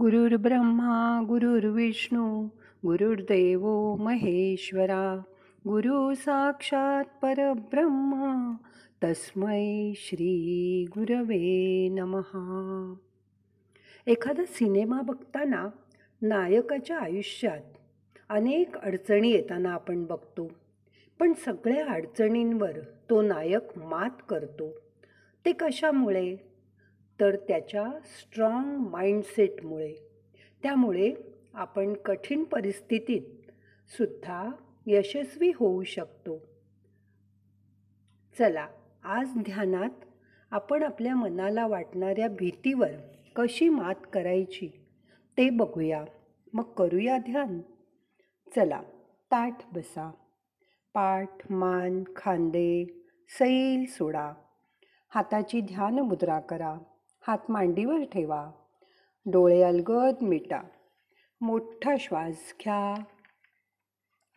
गुरुर्ब्रह्मा गुरुर्विष्णू गुरुर्देव महेश्वरा गुरु साक्षात परब्रह्मा तस्मै श्री गुरवे नमहा एखादा सिनेमा बघताना नायकाच्या आयुष्यात अनेक अडचणी येताना आपण बघतो पण सगळ्या अडचणींवर तो नायक मात करतो. ते कशामुळे? तर त्याच्या स्ट्रॉंग माइंडसेटमुळे त्यामुळे आपण कठीण परिस्थितीत सुद्धा यशस्वी होऊ शकतो. चला आज ध्यानात आपण आपल्या मनाला वाटणाऱ्या भीतीवर कशी मात करायची ते बघूया. मग करूया ध्यान. चला ताठ बसा. पाठ मान खांदे सैल सोडा. हाताची ध्यान मुद्रा करा. हात मांडीवर ठेवा. डोळे अलगद मिटा. मोठा श्वास घ्या.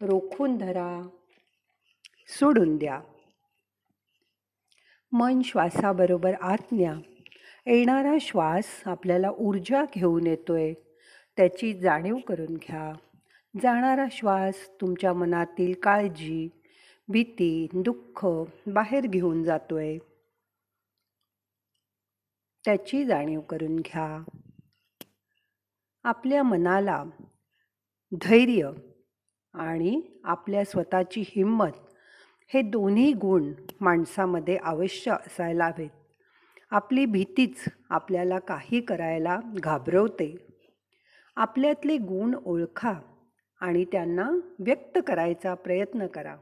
रोखून धरा. सोडून द्या. मन श्वासाबरोबर आत न्या. येणारा श्वास आपल्याला ऊर्जा घेऊन येतोय. त्याची जाणीव करून घ्या. जाणारा श्वास तुमच्या मनातील काळजी भीती दुःख बाहेर घेऊन जातोय. त्याची जाणीव करून घ्या. आपल्या मनाला धैर्य आणि आपल्या स्वतःची हिंमत हे दोन्ही गुण माणसामध्ये अवश्य असायला हवेत. आपली भीतीच आपल्याला काही करायला घाबरवते. आपल्यातले गुण ओळखा आणि त्यांना व्यक्त करायचा प्रयत्न करा.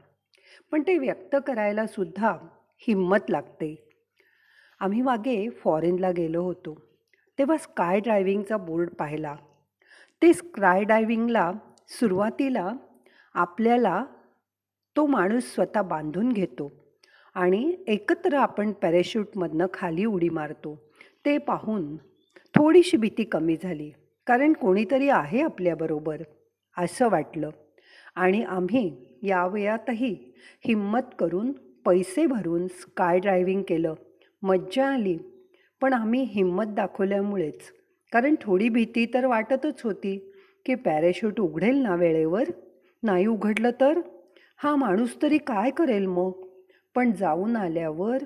पण ते व्यक्त करायला सुद्धा हिंमत लागते. आम्ही मागे फॉरेनला गेलो होतो. तेव्हा स्काय ड्रायविंगचा बोर्ड पाहिला. ते स्काय डायव्हिंगला सुरुवातीला आपल्याला तो माणूस स्वतः बांधून घेतो आणि एकत्र आपण पॅरेशूटमधनं खाली उडी मारतो. ते पाहून थोडीशी भीती कमी झाली कारण कोणीतरी आहे आपल्याबरोबर असं वाटलं. आणि आम्ही या वयातही हिंमत करून पैसे भरून स्काय ड्रायव्हिंग केलं. मज्जा आली. पण आम्ही हिंमत दाखवल्यामुळेच कारण थोडी भीती तर वाटतच होती की पॅरेशूट उघडेल ना वेळेवर? नाही उघडलं तर? हा माणूस तरी काय करेल मग? पण जाऊन आल्यावर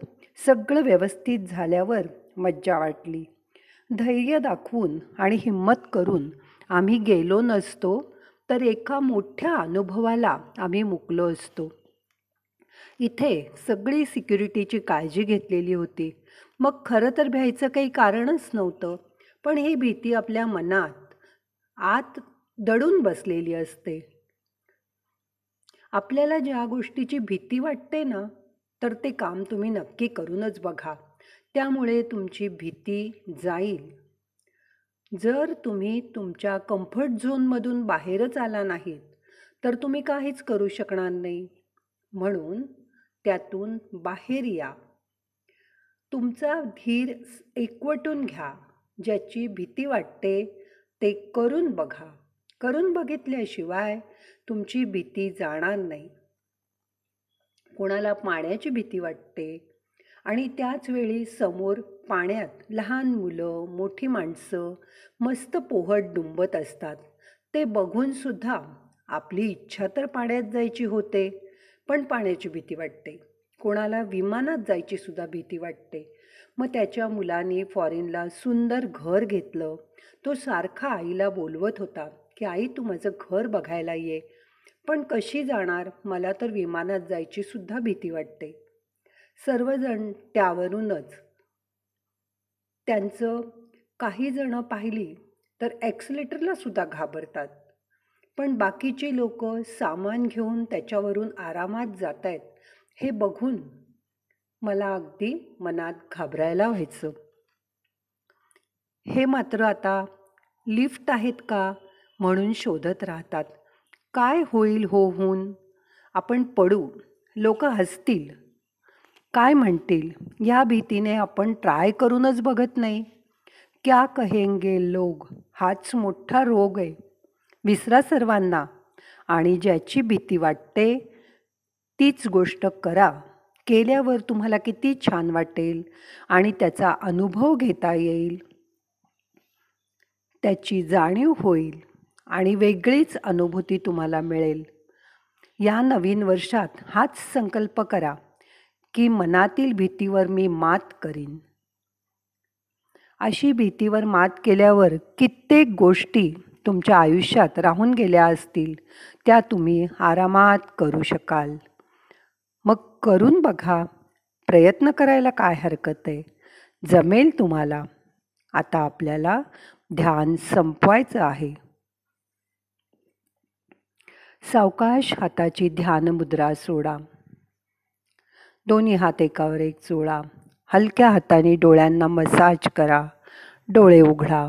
सगळं व्यवस्थित झाल्यावर मज्जा वाटली. धैर्य दाखवून आणि हिंमत करून आम्ही गेलो नसतो तर एका मोठ्या अनुभवाला आम्ही मुकलो असतो. इथे सगळी सिक्युरिटीची काळजी घेतलेली होती. मग खरं तर भ्यायचं काही कारणच नव्हतं पण ही भीती आपल्या मनात आत दडून बसलेली असते. आपल्याला ज्या गोष्टीची भीती वाटते ना तर ते काम तुम्ही नक्की करूनच बघा. त्यामुळे तुमची भीती जाईल. जर तुम्ही तुमच्या कम्फर्ट झोनमधून बाहेरच आला नाहीत तर तुम्ही काहीच करू शकणार नाही. म्हणून त्यातून बाहेर या. तुमचा धीर एकवटून घ्या. ज्याची भीती वाटते ते करून बघा. करून बघितल्याशिवाय तुमची भीती जाणार नाही. कोणाला पाण्याची भीती वाटते आणि त्याच वेळी समोर पाण्यात लहान मुलं मोठी माणसं मस्त पोहत डुंबत असतात. ते बघूनसुद्धा आपली इच्छा तर पाण्यात जायची होते. पण पाण्याची भीती वाटते. कोणाला विमानात जायची सुद्धा भीती वाटते. मग त्याच्या मुलाने फॉरेनला सुंदर घर घेतलं. तो सारखा आईला बोलवत होता की आई तू माझं घर बघायला ये. पण कशी जाणार? मला तर विमानात जायची सुद्धा भीती वाटते. सर्वजण त्यावरूनच त्यांचं काही जणं पाहिली तर ॲक्सिलेटरला सुद्धा घाबरतात. पण बाकीची लोक सामान घेऊन त्याच्यावरून आरामात जात आहेत हे बघून मला अगदी मनात घाबरायला व्हायचं. हे मात्र आता लिफ्ट आहेत का म्हणून शोधत राहतात. काय होईल हो होऊन? आपण पडू लोक हसतील. काय म्हणतील? या भीतीने आपण ट्राय करूनच बघत नाही. क्या कहेंगे लोग? हाच मोठा रोग आहे. विसरा सर्वांना आणि ज्याची भीती वाटते तीच गोष्ट करा. केल्यावर तुम्हाला किती छान वाटेल आणि त्याचा अनुभव घेता येईल. त्याची जाणीव होईल आणि वेगळीच अनुभूती तुम्हाला मिळेल. या नवीन वर्षात हाच संकल्प करा की मनातील भीतीवर मी मात करीन. अशी भीतीवर मात केल्यावर कित्येक गोष्टी तुमच्या आयुष्यात राहून गेल्या असतील त्या तुम्ही आरामात करू शकाल. मग करून बघा प्रयत्न करायला काय हरकत आहे? जमेल तुम्हाला. आता आपल्याला ध्यान संपवायचं आहे. सावकाश हाताची ध्यान मुद्रा सोडा. दोन्ही हात एकावर एक चोळा हलक्या हाताने डोळ्यांना मसाज करा. डोळे उघडा.